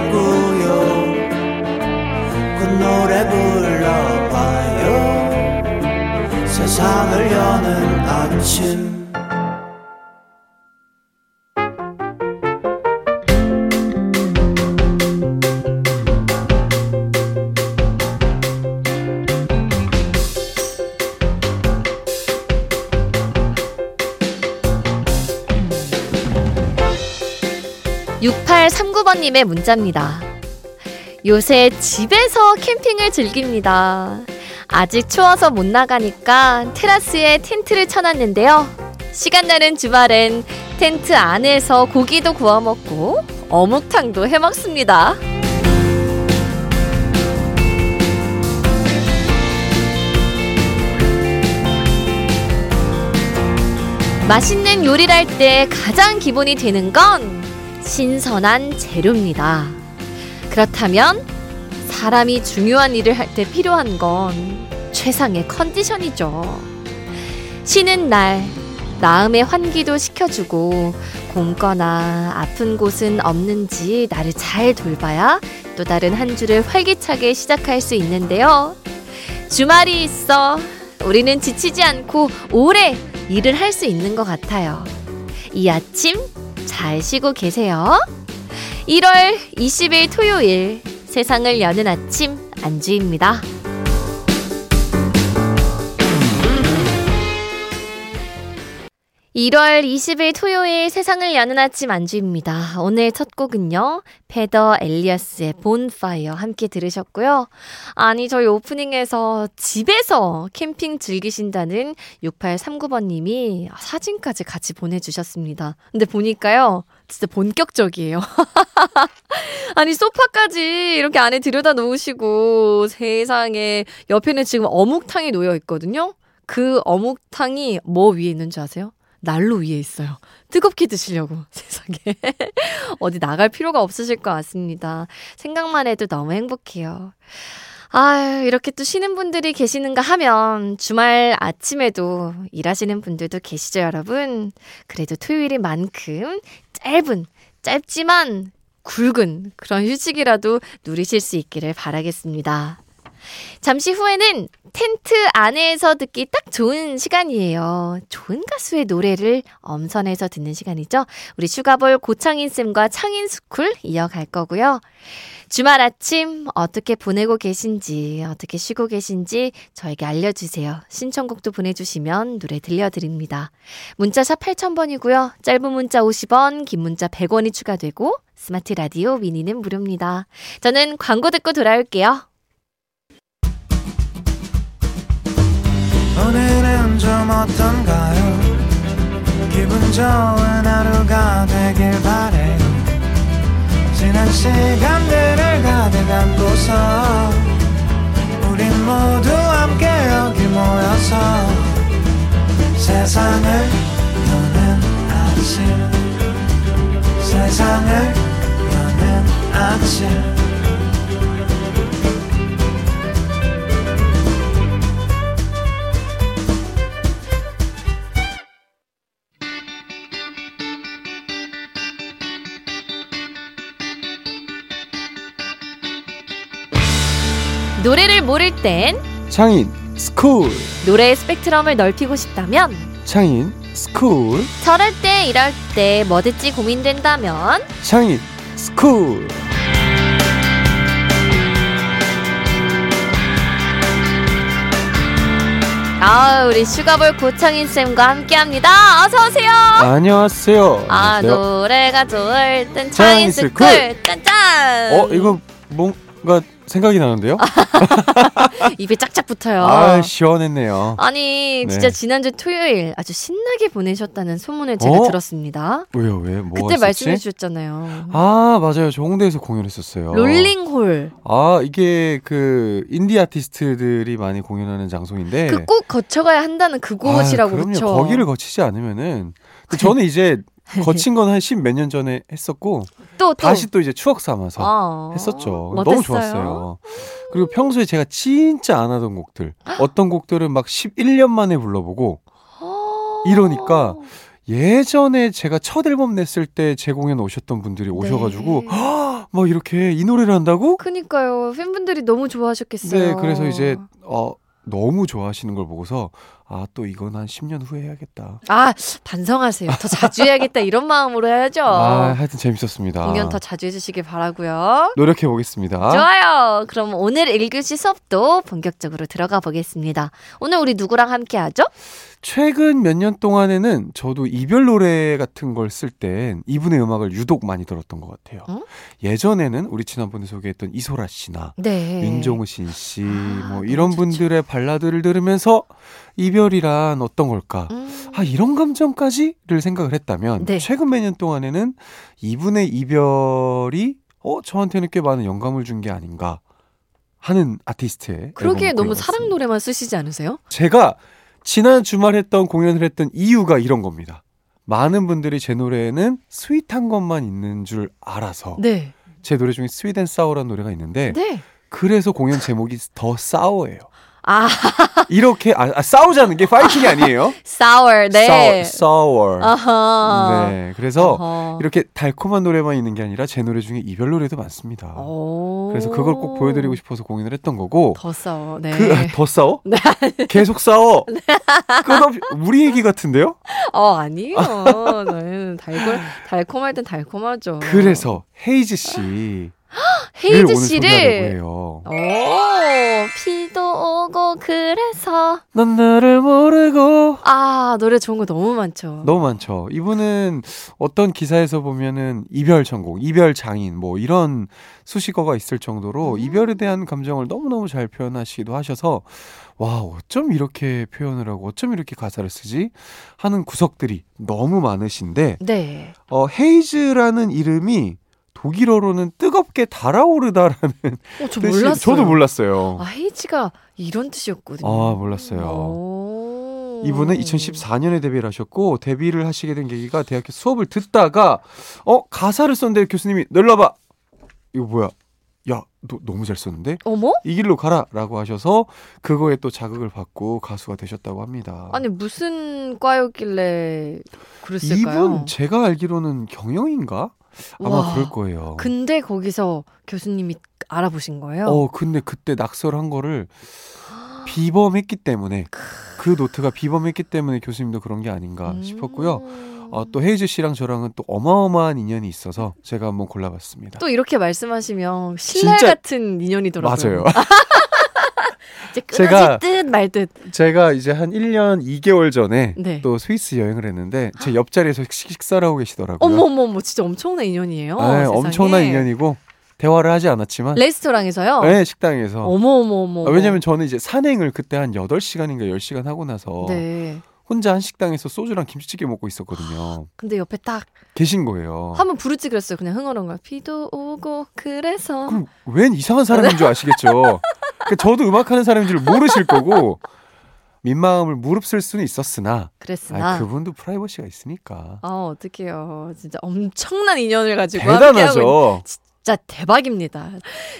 그 노래 불러봐요 세상을 여는 아침 6839번님의 문자입니다. 요새 집에서 캠핑을 즐깁니다. 아직 추워서 못 나가니까 테라스에 텐트를 쳐놨는데요. 시간 나는 주말엔 텐트 안에서 고기도 구워 먹고 어묵탕도 해 먹습니다. 맛있는 요리를 할 때 가장 기본이 되는 건 신선한 재료입니다. 그렇다면 사람이 중요한 일을 할 때 필요한 건 최상의 컨디션이죠. 쉬는 날, 마음의 환기도 시켜주고 곰거나 아픈 곳은 없는지 나를 잘 돌봐야 또 다른 한 주를 활기차게 시작할 수 있는데요. 주말이 있어 우리는 지치지 않고 오래 일을 할 수 있는 것 같아요. 이 아침 잘 쉬고 계세요. 1월 20일 토요일 세상을 여는 아침 안주입니다. 1월 20일 토요일 세상을 여는 아침 안주입니다. 오늘 첫 곡은요. 페더 엘리어스의 본파이어 함께 들으셨고요. 아니 저희 오프닝에서 집에서 캠핑 즐기신다는 6839번 님이 사진까지 같이 보내 주셨습니다. 근데 보니까요. 진짜 본격적이에요. 아니, 소파까지 이렇게 안에 들여다 놓으시고 세상에 옆에는 지금 어묵탕이 놓여 있거든요. 그 어묵탕이 뭐 위에 있는 줄 아세요? 난로 위에 있어요. 뜨겁게 드시려고 세상에 어디 나갈 필요가 없으실 것 같습니다. 생각만 해도 너무 행복해요. 아 이렇게 또 쉬는 분들이 계시는가 하면 주말 아침에도 일하시는 분들도 계시죠, 여러분? 그래도 토요일인 만큼 짧은, 짧지만 굵은 그런 휴식이라도 누리실 수 있기를 바라겠습니다. 잠시 후에는 텐트 안에서 듣기 딱 좋은 시간이에요. 좋은 가수의 노래를 엄선해서 듣는 시간이죠. 우리 슈가볼 고창인 쌤과 창인 스쿨 이어갈 거고요. 주말 아침 어떻게 보내고 계신지, 어떻게 쉬고 계신지 저에게 알려주세요. 신청곡도 보내주시면 노래 들려드립니다. 문자샵 8000번이고요. 짧은 문자 50원, 긴 문자 100원이 추가되고, 스마트 라디오 미니는 무료입니다. 저는 광고 듣고 돌아올게요. 오늘은 좀 어떤가요? 기분 좋은 하루가 되길 바래요 지난 시간들을 가득 안고서 우린 모두 함께 여기 모여서 세상을 여는 아침. 세상을 여는 아침 노래를 모를 땐 창인 스쿨 노래의 스펙트럼을 넓히고 싶다면 창인 스쿨 저럴 때 이럴 때 뭐 듣지 고민된다면 창인 스쿨 아 우리 슈가볼 고창인 쌤과 함께합니다. 어서 오세요. 안녕하세요. 아 안녕하세요. 노래가 좋을 땐 창인 창인 스쿨 짠짠. 어 이거 뭔가 생각이 나는데요? 입에 짝짝 붙어요. 아, 시원했네요. 아니 네. 진짜 지난주 토요일 아주 신나게 보내셨다는 소문을 제가 어? 들었습니다. 왜요, 왜? 뭐가 그때 있었지? 말씀해 주셨잖아요. 아, 맞아요. 저 홍대에서 공연했었어요. 롤링홀 아, 이게 그 인디 아티스트들이 많이 공연하는 장소인데. 그 꼭 거쳐가야 한다는 그 곳이라고 아, 그럼요. 그렇죠. 거기를 거치지 않으면은. 근데 저는 이제 거친 건 한 십 몇 년 전에 했었고 또 또. 다시 또 이제 추억 삼아서 아, 했었죠. 어땠어요? 너무 좋았어요. 그리고 평소에 제가 진짜 안 하던 곡들, 어떤 곡들은 막 11년 만에 불러보고 아. 이러니까 예전에 제가 첫 앨범 냈을 때 제 공연 오셨던 분들이 오셔가지고 네. 막 이렇게 이 노래를 한다고? 그니까요. 팬분들이 너무 좋아하셨겠어요. 네, 그래서 이제 어 너무 좋아하시는 걸 보고서 아 또 이건 한 10년 후에 해야겠다. 아 반성하세요. 더 자주 해야겠다 이런 마음으로 해야죠. 아 하여튼 재밌었습니다. 공연 더 자주 해주시길 바라고요. 노력해 보겠습니다. 좋아요. 그럼 오늘 1교시 수업도 본격적으로 들어가 보겠습니다. 오늘 우리 누구랑 함께 하죠? 최근 몇 년 동안에는 저도 이별 노래 같은 걸 쓸 땐 이분의 음악을 유독 많이 들었던 것 같아요. 어? 예전에는 우리 지난번에 소개했던 이소라 씨나 네. 윤종신 씨, 아, 뭐 이런 좋죠. 분들의 발라드를 들으면서 이별이란 어떤 걸까? 음. 아, 이런 감정까지를 생각을 했다면 네. 최근 몇 년 동안에는 이분의 이별이 어, 저한테는 꽤 많은 영감을 준 게 아닌가 하는 아티스트의 그러기에 너무. 사랑 노래만 쓰시지 않으세요? 제가 지난 주말 했던 공연을 했던 이유가 이런 겁니다. 많은 분들이 제 노래에는 sweet한 것만 있는 줄 알아서 네. 제 노래 중에 Sweet and Sour라는 노래가 있는데 네. 그래서 공연 제목이 더 사워예요. 아, 이렇게 아, 아, 싸우자는 게 파이팅이 아니에요. sour. 네. 아하. 네. 그래서 어허. 이렇게 달콤한 노래만 있는 게 아니라 제 노래 중에 이별 노래도 많습니다. 오. 그래서 그걸 꼭 보여 드리고 싶어서 공연을 했던 거고. 더 싸워. 네. 그, 더 싸워? 계속 싸워. 끝없이, 우리 얘기 같은데요? 어, 아니에요. 저희는 달콤, 달콤할 땐 달콤하죠. 그래서 헤이즈 씨를 헤이즈 씨를. 오, 비도 오고 그래서 넌 나를 모르고 아 노래 좋은 거 너무 많죠. 너무 많죠. 이분은 어떤 기사에서 보면은 이별 전공, 이별 장인 뭐 이런 수식어가 있을 정도로 음. 이별에 대한 감정을 너무너무 잘 표현하시기도 하셔서 와, 어쩜 이렇게 표현을 하고 어쩜 이렇게 가사를 쓰지 하는 구석들이 너무 많으신데 네. 어 헤이즈라는 이름이 독일어로는 뜨겁게 달아오르다라는 어, 저 뜻이 몰랐어요. 저도 몰랐어요. 아 헤이지가 이런 뜻이었거든요. 아, 몰랐어요. 오. 이분은 2014년에 데뷔를 하셨고 데뷔를 하시게 된 계기가 대학교 수업을 듣다가 어 가사를 썼는데 교수님이 놀러봐 이거 뭐야 야 너 너무 잘 썼는데 어머? 이 길로 가라 라고 하셔서 그거에 또 자극을 받고 가수가 되셨다고 합니다. 아니 무슨 과였길래 그랬을까요? 이분 제가 알기로는 경영인가 아마 와. 그럴 거예요. 근데 거기서 교수님이 알아보신 거예요? 어 근데 그때 낙서한 거를 비범했기 때문에 그 노트가 비범했기 때문에 교수님도 그런 게 아닌가 음. 싶었고요. 어, 또 헤이즈 씨랑 저랑은 또 어마어마한 인연이 있어서 제가 한번 골라봤습니다. 또 이렇게 말씀하시면 신랄 진짜- 같은 인연이더라고요. 맞아요. 제가- 끊어질 듯말 듯. 제가 이제 한 1년 2개월 전에 네. 또 스위스 여행을 했는데 제 옆자리에서 식- 식사를 하고 계시더라고요. 어머 어머 어머 진짜 엄청난 인연이에요. 네, 세상에. 엄청난 인연이고 대화를 하지 않았지만 레스토랑에서요? 네, 식당에서 어머 어머 어머. 아, 왜냐면 저는 이제 산행을 그때 한 8시간인가 10시간 하고 나서 네. 혼자 한 식당에서 소주랑 김치찌개 먹고 있었거든요. 근데 옆에 딱 계신 거예요. 한번 부르지 그랬어요. 그냥 흥얼흥얼. 비도 오고 그래서 그럼 웬 이상한 사람인 줄 아시겠죠? 그러니까 저도 음악하는 사람인 줄 모르실 거고 민망함을 무릅쓸 수는 있었으나 그랬으나 아, 그분도 프라이버시가 있으니까 아 어떡해요. 진짜 엄청난 인연을 가지고 대단하죠. 진짜 대박입니다.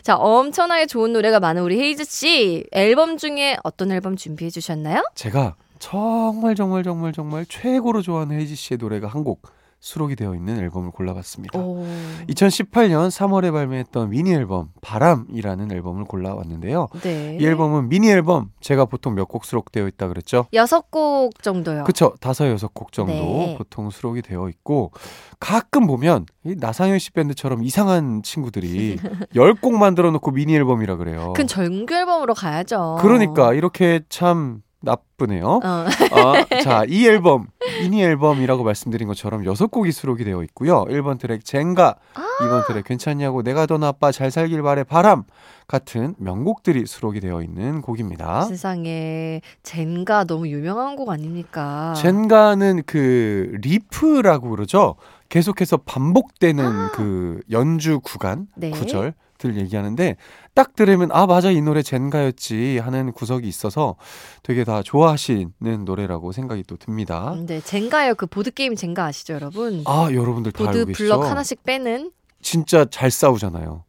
자, 엄청나게 좋은 노래가 많은 우리 헤이즈 씨 앨범 중에 어떤 앨범 준비해 주셨나요? 제가 정말 정말 정말 정말 최고로 좋아하는 헤이즈 씨의 노래가 한 곡 수록이 되어 있는 앨범을 골라봤습니다. 오. 2018년 3월에 발매했던 미니 앨범 바람이라는 앨범을 골라왔는데요. 네. 이 앨범은 미니 앨범 제가 보통 몇 곡 수록되어 있다 그랬죠? 여섯 곡 정도요. 그쵸 다섯 여섯 곡 정도 네. 보통 수록이 되어 있고 가끔 보면 이 나상현 씨 밴드처럼 이상한 친구들이 열 곡 만들어 놓고 미니 앨범이라 그래요. 그 정규 앨범으로 가야죠. 그러니까 이렇게 참 나 쁘네요. 어. 아, 자, 이 앨범, 미니 앨범이라고 말씀드린 것처럼 여섯 곡이 수록이 되어 있고요. 1번 트랙 젠가, 아. 2번 트랙 괜찮냐고, 내가 더 나빠, 잘 살길 바래, 바람 같은 명곡들이 수록이 되어 있는 곡입니다. 세상에 젠가 너무 유명한 곡 아닙니까? 젠가는 그 리프라고 그러죠. 계속해서 반복되는 그 연주 구간, 아. 네. 구절 들 얘기하는데 딱 들으면 아 맞아 이 노래 젠가였지 하는 구석이 있어서 되게 다 좋아 하시는 노래라고 생각이 또 듭니다. 네, 젠가요. 그 보드 게임 젠가 아시죠, 여러분? 아 여러분들 다 보드? 블럭 하나씩 빼는 진짜 잘 싸우잖아요.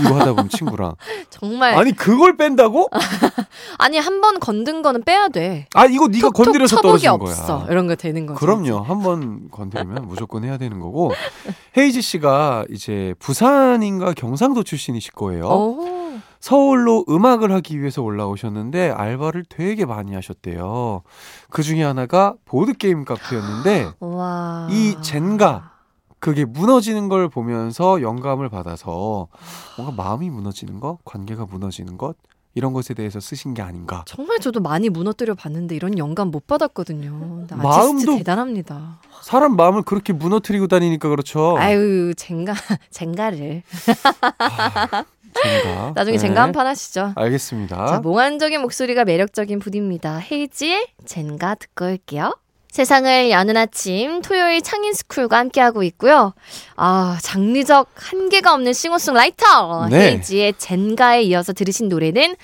이거 하다 보면 친구랑 정말 아니 그걸 뺀다고? 아니 한 번 건든 거는 빼야 돼. 아 이거 네가 건드려서 떨어지는 없어. 거야. 이런 거 되는 거죠. 그럼요. 한 번 건드리면 무조건 해야 되는 거고. 헤이즈 씨가 이제 부산인가 경상도 출신이실 거예요. 오. 서울로 음악을 하기 위해서 올라오셨는데 알바를 되게 많이 하셨대요. 그 중에 하나가 보드게임 카페였는데 와. 이 젠가. 그게 무너지는 걸 보면서 영감을 받아서 뭔가 마음이 무너지는 것, 관계가 무너지는 것, 이런 것에 대해서 쓰신 게 아닌가. 정말 저도 많이 무너뜨려 봤는데 이런 영감 못 받았거든요. 마음도- 대단합니다. 사람 마음을 그렇게 무너뜨리고 다니니까 그렇죠. 아유 젠가 젠가를 젠가. 나중에 네. 젠가 한 판 하시죠. 알겠습니다. 자, 몽환적인 목소리가 매력적인 분입니다. 헤이지의 젠가 듣고 올게요. 세상을 여는 아침 토요일 창인스쿨과 함께하고 있고요. 아 장르적 한계가 없는 싱어송라이터 네. 헤이지의 젠가에 이어서 들으신 노래는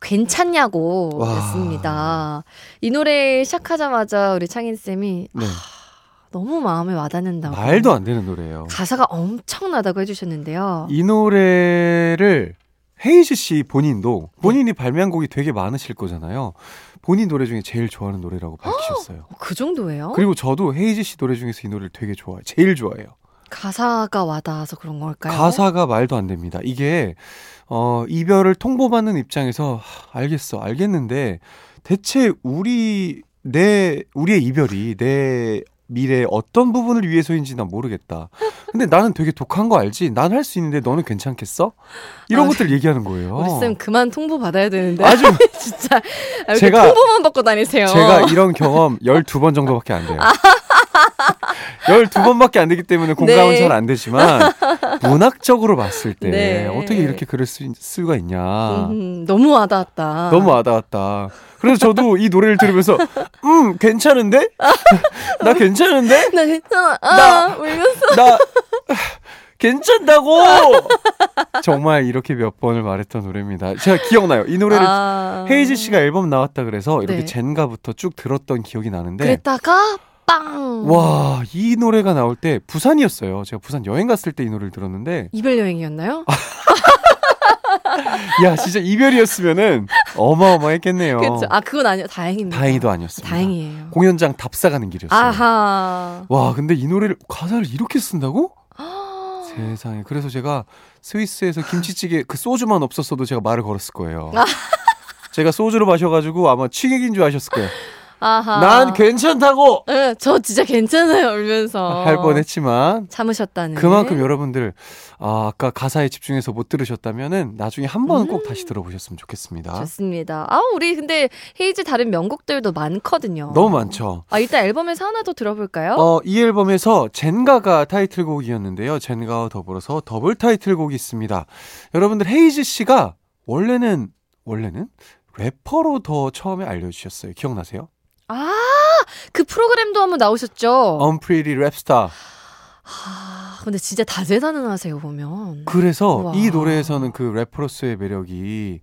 괜찮냐고 와. 였습니다. 이 노래 시작하자마자 우리 창인 쌤이 네. 너무 마음에 와닿는다고 말도 안 되는 노래예요. 가사가 엄청나다고 해주셨는데요. 이 노래를 헤이즈 씨 본인도 본인이 발매한 곡이 되게 많으실 거잖아요. 본인 노래 중에 제일 좋아하는 노래라고 밝히셨어요. 그 정도예요? 그리고 저도 헤이즈 씨 노래 중에서 이 노래를 되게 좋아해요. 제일 좋아해요. 가사가 와닿아서 그런 걸까요? 가사가 말도 안 됩니다. 이게 어 이별을 통보받는 입장에서 하, 알겠어, 알겠는데 대체 우리 내 우리의 이별이 내 미래의 어떤 부분을 위해서인지 난 모르겠다. 근데 나는 되게 독한 거 알지? 난 할 수 있는데 너는 괜찮겠어? 이런 아, 것들 얘기하는 거예요. 우리 쌤 그만 통보 받아야 되는데 아주 진짜 아, 제가- 통보만 받고 다니세요. 제가 이런 경험 12번 정도밖에 안 돼요. 12번밖에 안 되기 때문에 공감은 네. 잘안 되지만 문학적으로 봤을 때 네. 어떻게 이렇게 글을 쓸 수가 있냐. 음, 너무 와닿았다. 너무 와닿았다. 그래서 저도 이 노래를 들으면서 음 괜찮은데? 나 괜찮은데? 나 괜찮아. 아, 나- 울면서. 나 괜찮다고 정말 이렇게 몇 번을 말했던 노래입니다. 제가 기억나요. 이 노래를 아. 헤이즈 씨가 앨범 나왔다 그래서 이렇게 네. 젠가부터 쭉 들었던 기억이 나는데 그랬다가 빵. 와, 이 노래가 나올 때 부산이었어요. 제가 부산 여행 갔을 때 이 노래를 들었는데 이별 여행이었나요? 아, 야, 진짜 이별이었으면은 어마어마했겠네요. 그렇죠. 아 그건 아니요. 다행입니다. 다행히도 아니었습니다. 다행이에요. 공연장 답사 가는 길이었어요. 아하. 와, 근데 이 노래를 가사를 이렇게 쓴다고? 세상에. 그래서 제가 스위스에서 김치찌개 그 소주만 없었어도 제가 말을 걸었을 거예요. 아. 제가 소주를 마셔가지고 아마 취객인 줄 아셨을 거예요. 아하. 난 괜찮다고 응, 저 진짜 괜찮아요. 울면서. 할 뻔했지만 참으셨다는. 그만큼 여러분들 아, 아까 가사에 집중해서 못 들으셨다면은 나중에 한 번은 음. 꼭 다시 들어보셨으면 좋겠습니다. 좋습니다. 아, 우리 근데 헤이즈 다른 명곡들도 많거든요. 너무 많죠. 아, 일단 앨범에서 하나 더 들어볼까요? 어, 이 앨범에서 젠가가 타이틀곡이었는데요. 젠가와 더불어서 더블 타이틀곡이 있습니다. 여러분들 헤이즈 씨가 원래는 원래는 래퍼로 더 처음에 알려주셨어요. 기억나세요? 아, 그 프로그램도 한번 나오셨죠? Unpretty Rapstar. 아, 근데 진짜 다재다능하세요, 보면. 그래서 우와. 이 노래에서는 그 래퍼로서의 매력이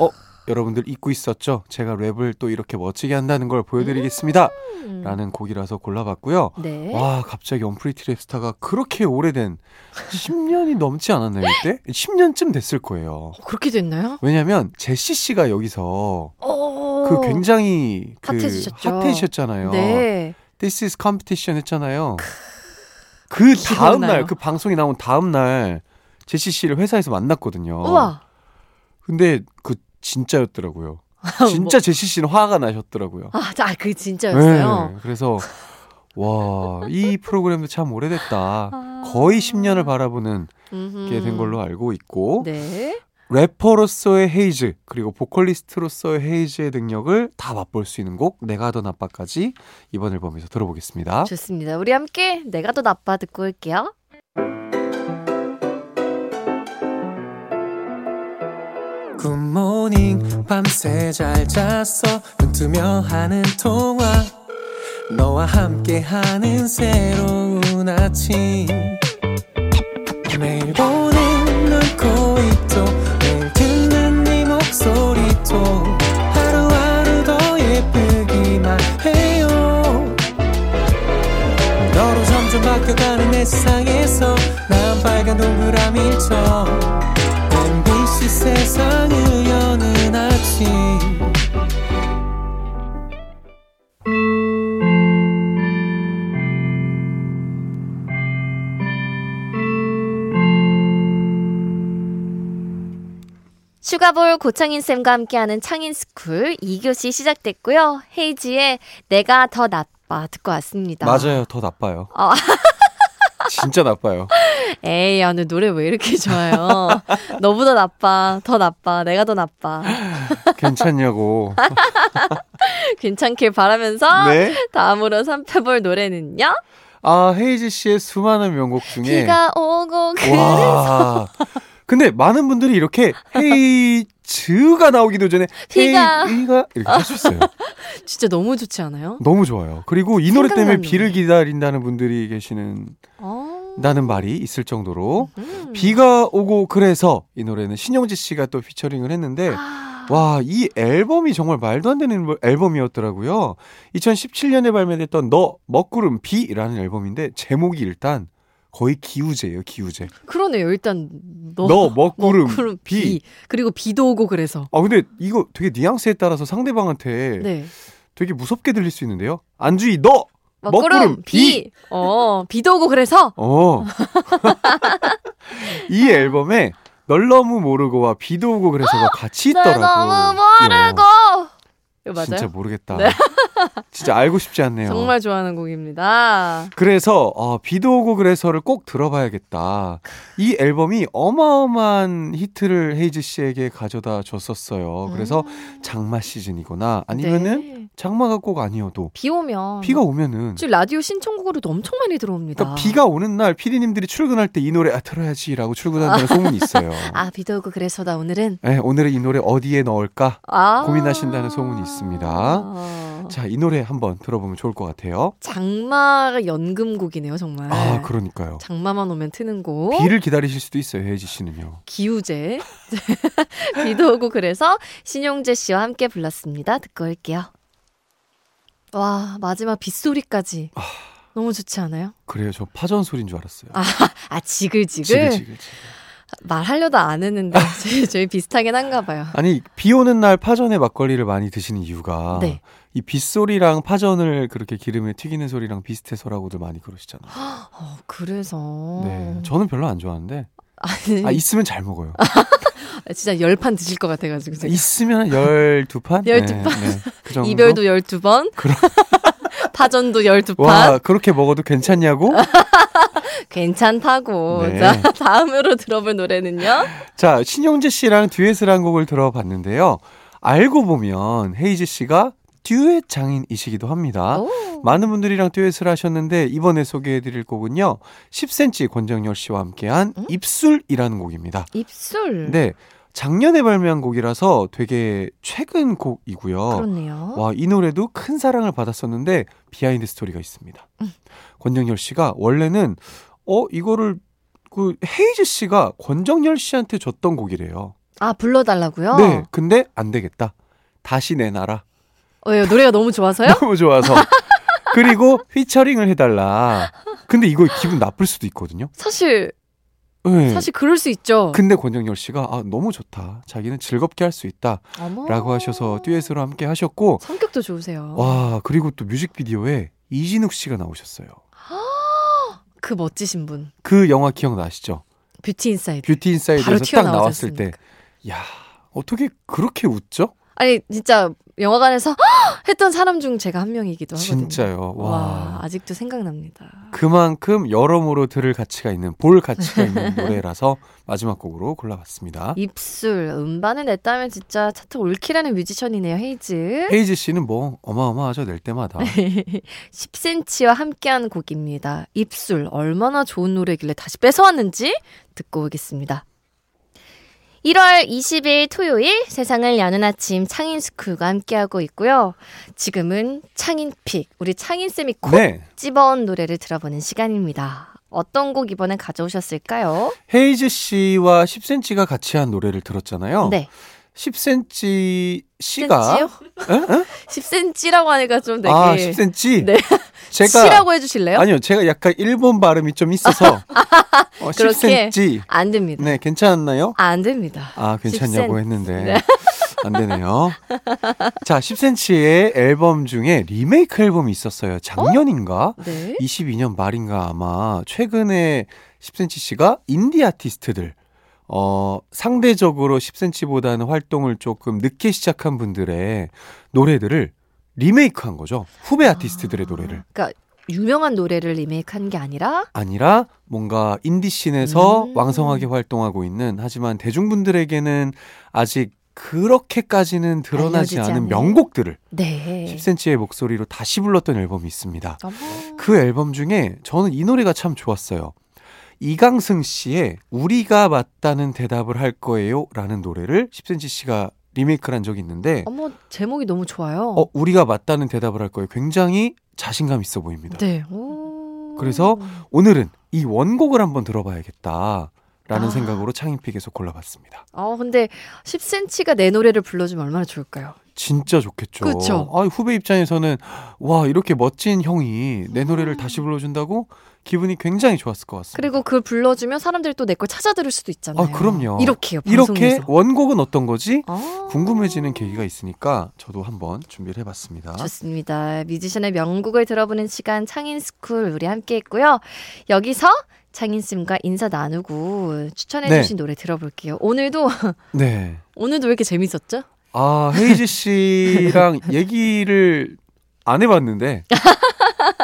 어 여러분들 잊고 있었죠? 제가 랩을 또 이렇게 멋지게 한다는 걸 보여드리겠습니다. 음. 라는 곡이라서 골라봤고요. 네. 와 갑자기 언프리티 랩스타가 그렇게 오래된 10년이 넘지 않았나요 이때? 10년쯤 됐을 거예요. 어, 그렇게 됐나요? 왜냐면 제시 씨가 여기서 어. 그 굉장히 그 핫해지셨죠. 핫해지셨잖아요. 네. This is competition 했잖아요. 그 다음. 날, 그 방송이 나온 다음 날 제시 씨를 회사에서 만났거든요. 우와. 근데 그 진짜였더라고요. 진짜 제시 씨는 화가 나셨더라고요. 아, 자, 그 진짜였어요. 네, 그래서 와, 이 프로그램도 참 오래됐다. 아. 거의 10년을 바라보는. 게 된 걸로 알고 있고 네. 래퍼로서의 헤이즈 그리고 보컬리스트로서의 헤이즈의 능력을 다 맛볼 수 있는 곡 내가 더 나빠까지 이번 앨범에서 들어보겠습니다. 좋습니다. 우리 함께 내가 더 나빠 듣고 올게요. 굿모닝 밤새 잘 잤어 눈 뜨며 하는 통화 너와 함께하는 새로운 아침 매일 보 슈가볼 고창인 쌤과 함께하는 창인 스쿨 2교시 시작됐고요. 헤이즈의 내가 더 나빠 듣고 왔습니다. 맞아요, 더 나빠요. 아. 진짜 나빠요. 에이, 야, 너 노래 왜 이렇게 좋아요? 너보다 나빠, 더 나빠, 내가 더 나빠. 괜찮냐고. 괜찮길 바라면서 네. 다음으로 살펴볼 노래는요. 아 헤이즈 씨의 수많은 명곡 중에 비가 오고 그래서 와. 근데 많은 분들이 이렇게 헤이즈가 나오기도 전에 비가. 헤이가 이렇게 할수 있어요. 진짜 너무 좋지 않아요? 너무 좋아요. 그리고 이 노래 때문에 비를. 기다린다는 분들이 계시는 어. 다는 말이 있을 정도로 음. 비가 오고 그래서 이 노래는 신영지 씨가 또 피처링을 했는데 아. 와, 이 앨범이 정말 말도 안 되는 앨범이었더라고요. 2017년에 발매됐던 너 먹구름 비라는 앨범인데 제목이 일단 거의 기우제예요, 기우제. 그러네요. 일단 너, 너 먹구름, 먹구름 비. 비. 그리고 비도 오고 그래서. 아, 근데 이거 되게 뉘앙스에 따라서 상대방한테 네. 되게 무섭게 들릴 수 있는데요. 안주희 너 먹구름 먹구름, 비. 비. 어, 비도 오고 그래서 어. 이 앨범에 널 너무 모르고와 비도 오고 그래서가 같이 날 있더라고. 너무 모르고. 이거 맞아요? 진짜 모르겠다. 네. 진짜 알고 싶지 않네요. 정말 좋아하는 곡입니다. 그래서 어, 비도 오고 그래서를 꼭 들어봐야겠다. 이 앨범이 어마어마한 히트를 헤이즈 씨에게 가져다 줬었어요. 그래서 장마 시즌이거나 아니면은 음. 네. 장마가 꼭 아니어도 비 오면 비가 오면은 지금 라디오 신청곡으로도 엄청 많이 들어옵니다. 그러니까 비가 오는 날 피디님들이 출근할 때 이 노래 아, 들어야지라고 출근한다는 소문이 있어요. 아 비도 오고 그래서다 오늘은 네, 오늘은 이 노래 어디에 넣을까 아 고민하신다는 소문이 있습니다. 아. 자, 이 노래 한번 들어보면 좋을 것 같아요. 장마가 연금곡이네요 정말. 아, 그러니까요. 장마만 오면 트는 곡. 비를 기다리실 수도 있어요, 헤이지 씨는요. 기우제. 비도 오고 그래서 신용재 씨와 함께 불렀습니다. 듣고 올게요. 와 마지막 빗소리까지 너무 좋지 않아요? 그래요, 저 파전 소리인 줄 알았어요. 아, 아 지글지글 지글지글. 말하려다 안 했는데 저희, 저희 비슷하긴 한가 봐요. 아니 비 오는 날 파전에 막걸리를 많이 드시는 이유가 네. 이 빗소리랑 파전을 그렇게 기름에 튀기는 소리랑 비슷해서라고들 많이 그러시잖아요. 어, 그래서 네, 저는 별로 안 좋아하는데 아니 아 있으면 잘 먹어요. 진짜 열 판 드실 것 같아가지고 제가. 있으면 열두 판, 열두 네, 판. 네, 그 정도. 이별도 열두 번, 그럼- 파전도 열두 판, 와 그렇게 먹어도 괜찮냐고? 괜찮다고. 네. 자 다음으로 들어볼 노래는요. 자 신용재 씨랑 듀엣을 한 곡을 들어봤는데요. 알고 보면 헤이즈 씨가 듀엣 장인이시기도 합니다. 오. 많은 분들이랑 듀엣을 하셨는데 이번에 소개해드릴 곡은요. 10cm 권정열 씨와 함께한 음? 입술이라는 곡입니다. 입술. 네, 작년에 발매한 곡이라서 되게 최근 곡이고요. 그렇네요. 와, 이 노래도 큰 사랑을 받았었는데 behind story가 있습니다. 음. 권정열 씨가 원래는 어 이거를 그 헤이즈 씨가 권정열 씨한테 줬던 곡이래요. 아 불러달라고요? 네, 근데 안 되겠다. 다시 내놔라. 어, 왜요? 노래가 너무 좋아서요? 너무 좋아서. 그리고 피처링을 해달라. 근데 이거 기분 나쁠 수도 있거든요. 사실 네. 사실 그럴 수 있죠. 근데 권정열 씨가 아 너무 좋다. 자기는 즐겁게 할 수 있다라고. 하셔서 듀엣으로 함께 하셨고 성격도 좋으세요. 와 그리고 또 뮤직비디오에 이진욱 씨가 나오셨어요. 그 멋지신 분. 그 영화 기억나시죠? 뷰티 인사이드. 뷰티 인사이드에서 딱 나왔을 때? 야 어떻게 그렇게 웃죠? 아니 진짜 영화관에서 했던 사람 중 제가 한 명이기도 하거든요. 진짜요. 와, 와. 아직도 생각납니다. 그만큼 여러모로 들을 가치가 있는 볼 가치가 있는 노래라서 마지막 곡으로 골라봤습니다. 입술 음반을 냈다면 진짜 차트 all kill하는 뮤지션이네요 헤이즈. 헤이즈 씨는 뭐 어마어마하죠 낼 때마다. 10cm와 함께한 곡입니다. 입술 얼마나 좋은 노래길래 다시 뺏어왔는지 듣고 오겠습니다. 1월 20일 토요일 세상을 여는 아침 창인스쿨과 함께하고 있고요. 지금은 창인픽 우리 창인쌤이 콕 네. 집어온 노래를 들어보는 시간입니다. 어떤 곡 이번에 가져오셨을까요? 헤이즈 씨와 10cm가 같이 한 노래를 들었잖아요. 네. 10cm 씨가 10cm요? 에? 에? 10cm라고 하니까 좀 되게 아 10cm. 네. 제가 씨라고 해주실래요? 아니요 제가 약간 일본 발음이 좀 있어서 어, 그렇게? 10cm. 안 됩니다. 네 괜찮았나요? 안 됩니다. 아 괜찮냐고 10cm. 했는데 네. 안 되네요. 자 10cm의 앨범 중에 리메이크 앨범이 있었어요. 작년인가? 네. 22년 말인가 아마 최근에 10cm 씨가 인디 아티스트들 어 상대적으로 10cm보다는 활동을 조금 늦게 시작한 분들의 노래들을 리메이크한 거죠. 후배 아티스트들의 노래를 그러니까 유명한 노래를 리메이크한 게 아니라 아니라 뭔가 인디 scene에서 음. 왕성하게 활동하고 있는 하지만 대중분들에게는 아직 그렇게까지는 드러나지 않은. 명곡들을 네. 10cm의 목소리로 다시 불렀던 앨범이 있습니다. 어머. 그 앨범 중에 저는 이 노래가 참 좋았어요. 이강승 씨의 우리가 맞다는 대답을 할 거예요 라는 노래를 10cm 씨가 리메이크를 한 적이 있는데 어머 제목이 너무 좋아요. 어, 우리가 맞다는 대답을 할 거예요. 굉장히 자신감 있어 보입니다. 네. 오. 그래서 오늘은 이 원곡을 한번 들어봐야겠다. 라는 아. 생각으로 창인픽에서 골라봤습니다. 어 근데 10cm가 내 노래를 불러주면 얼마나 좋을까요? 진짜 좋겠죠. 그쵸? 아, 후배 입장에서는 와 이렇게 멋진 형이 내 노래를 음. 다시 불러준다고 기분이 굉장히 좋았을 것 같습니다. 그리고 그걸 불러주면 사람들이 또 내 걸 찾아 들을 수도 있잖아요. 아, 그럼요. 이렇게요. 이렇게 방송에서. 원곡은 어떤 거지? 아. 궁금해지는 계기가 있으니까 저도 한번 준비를 해봤습니다. 좋습니다. 뮤지션의 명곡을 들어보는 시간 창인스쿨 우리 함께 했고요. 여기서 창인쌤과 인사 나누고 추천해주신 노래 들어볼게요. 오늘도 네. 오늘도 왜 이렇게 재밌었죠? 아 헤이즈 씨랑 얘기를 안 해봤는데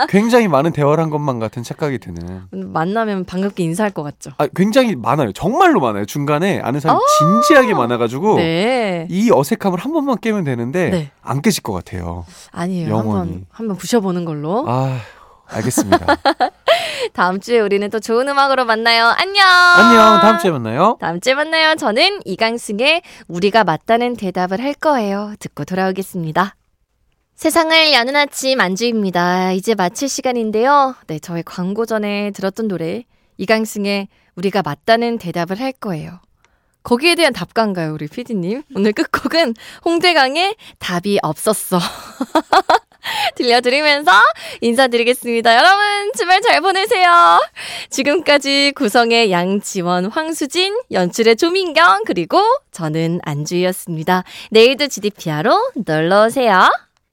굉장히 많은 대화를 한 것만 같은 착각이 드는. 만나면 반갑게 인사할 것 같죠? 아 굉장히 많아요. 정말로 많아요. 중간에 아는 사람 이 진지하게 많아가지고 네. 이 어색함을 한 번만 깨면 되는데 네. 안 깨질 것 같아요. 아니에요. 영원히. 한번 한번 부셔보는 걸로. 아 알겠습니다. 다음 주에 우리는 또 좋은 음악으로 만나요. 안녕. 안녕. 다음 주에 만나요. 다음 주에 만나요. 저는 이강승의 우리가 맞다는 대답을 할 거예요. 듣고 돌아오겠습니다. 세상을 여는 아침 안주입니다. 이제 마칠 시간인데요. 네, 저희 광고 전에 들었던 노래 이강승의 우리가 맞다는 대답을 할 거예요. 거기에 대한 답가인가요, 우리 피디님? 오늘 끝곡은 홍대강의 답이 없었어. 들려드리면서 인사드리겠습니다. 여러분, 주말 잘 보내세요. 지금까지 구성의 양지원, 황수진, 연출의 조민경, 그리고 저는 안주희였습니다. 내일도 GDPR로 놀러오세요.